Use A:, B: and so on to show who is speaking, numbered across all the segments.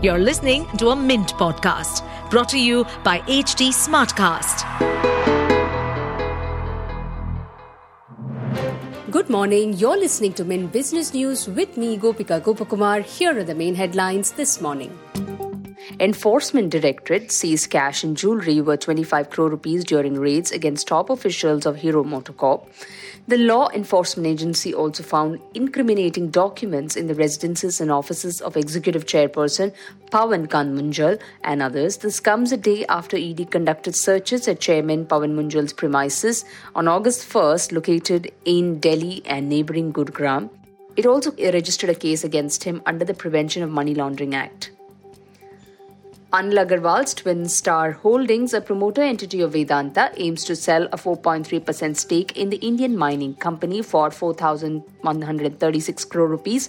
A: You're listening to a Mint podcast brought to you by HT Smartcast.
B: Good morning. You're listening to Mint Business News with me, Gopika Gopakumar. Here are the main headlines this morning. Enforcement Directorate seized cash and jewelry worth 25 crore rupees during raids against top officials of Hero MotoCorp. The law enforcement agency also found incriminating documents in the residences and offices of executive chairperson Pawan Kant Munjal and others. This comes a day after ED conducted searches at Chairman Pawan Munjal's premises on August 1st, located in Delhi and neighboring Gurugram. It also registered a case against him under the Prevention of Money Laundering Act. Anil Agarwal's Twin Star Holdings, a promoter entity of Vedanta, aims to sell a 4.3% stake in the Indian mining company for 4,136 crore rupees.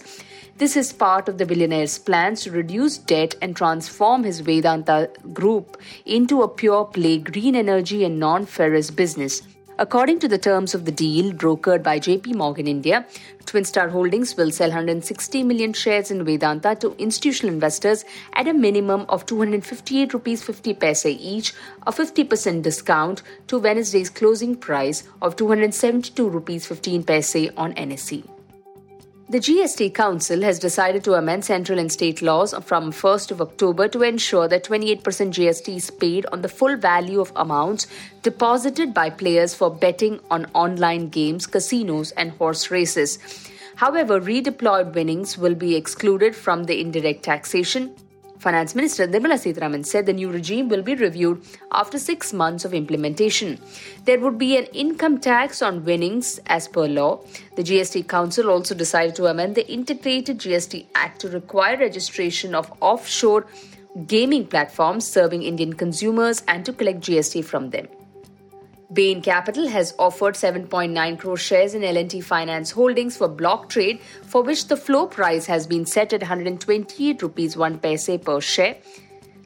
B: This is part of the billionaire's plans to reduce debt and transform his Vedanta group into a pure play green energy and non ferrous business. According to the terms of the deal brokered by JP Morgan India, Twin Star Holdings will sell 160 million shares in Vedanta to institutional investors at a minimum of 258 rupees 50 paise each, a 50% discount to Wednesday's closing price of 272 rupees 15 paise on NSE. The GST Council has decided to amend central and state laws from 1st of October to ensure that 28% GST is paid on the full value of amounts deposited by players for betting on online games, casinos, and horse races. However, redeployed winnings will be excluded from the indirect taxation Finance Minister Nirmala Sitharaman said the new regime will be reviewed after six months of implementation. There would be an income tax on winnings as per law. The GST Council also decided to amend the Integrated GST Act to require registration of offshore gaming platforms serving Indian consumers and to collect GST from them. Bain Capital has offered 7.9 crore shares in L&T Finance Holdings for block trade, for which the floor price has been set at 128 rupees 1 paise per share.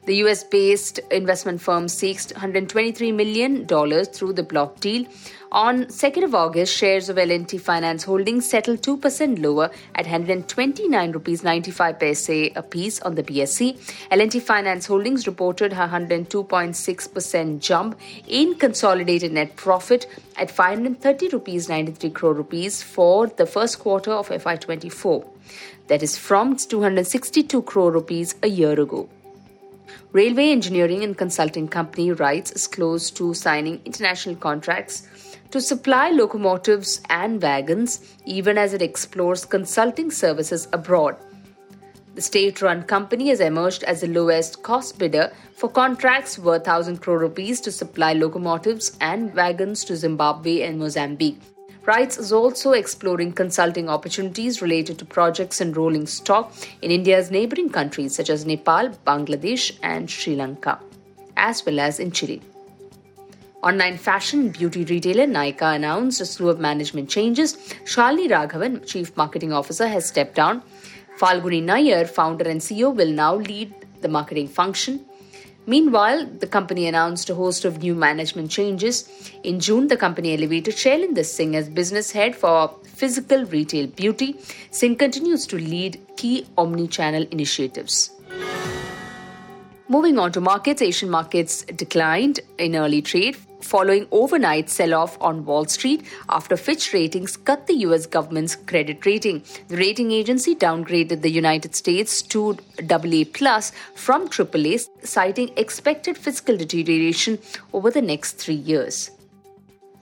B: The US based investment firm seeks $123 million through the block deal. On 2nd of August, shares of L&T Finance Holdings settled 2% lower at 129 rupees 95 paise a piece on the BSE. L&T Finance Holdings reported a 102.6% jump in consolidated net profit at 530 rupees 93 crore rupees for the first quarter of FY24. That is from 262 crore rupees a year ago. Railway engineering and consulting company RITES is close to signing international contracts to supply locomotives and wagons, even as it explores consulting services abroad. The state run company has emerged as the lowest cost bidder for contracts worth 1,000 crore rupees to supply locomotives and wagons to Zimbabwe and Mozambique. RITES is also exploring consulting opportunities related to projects and rolling stock in India's neighboring countries such as Nepal, Bangladesh, and Sri Lanka, as well as in Chile. Online fashion beauty retailer Nykaa announced a slew of management changes. Shalini Raghavan, Chief Marketing Officer, has stepped down. Falguni Nayar, founder and CEO, will now lead the marketing function. Meanwhile, the company announced a host of new management changes. In June, the company elevated Shailinder Singh as business head for physical retail beauty. Singh continues to lead key omni channel initiatives. Moving on to markets, Asian markets declined in early trade following overnight sell-off on Wall Street after Fitch Ratings cut the US government's credit rating. The rating agency downgraded the United States to AA from AAA, citing expected fiscal deterioration over the next 3 years.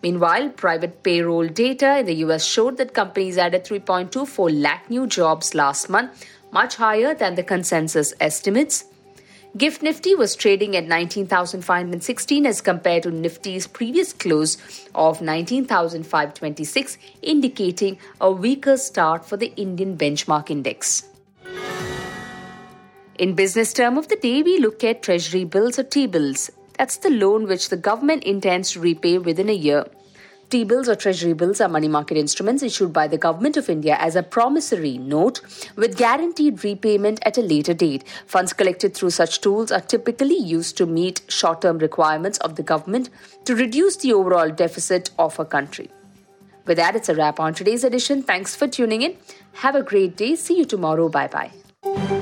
B: Meanwhile, private payroll data in the US showed that companies added 3.24 lakh new jobs last month, much higher than the consensus estimates. Gift Nifty was trading at 19,516 as compared to Nifty's previous close of 19,526, indicating a weaker start for the Indian benchmark index. In business term of the day, we look at treasury bills or T-bills. That's the loan which the government intends to repay within a year. T bills or treasury bills are money market instruments issued by the Government of India as a promissory note with guaranteed repayment at a later date. Funds collected through such tools are typically used to meet short term requirements of the government to reduce the overall deficit of a country. With that, it's a wrap on today's edition. Thanks for tuning in. Have a great day. See you tomorrow. Bye bye.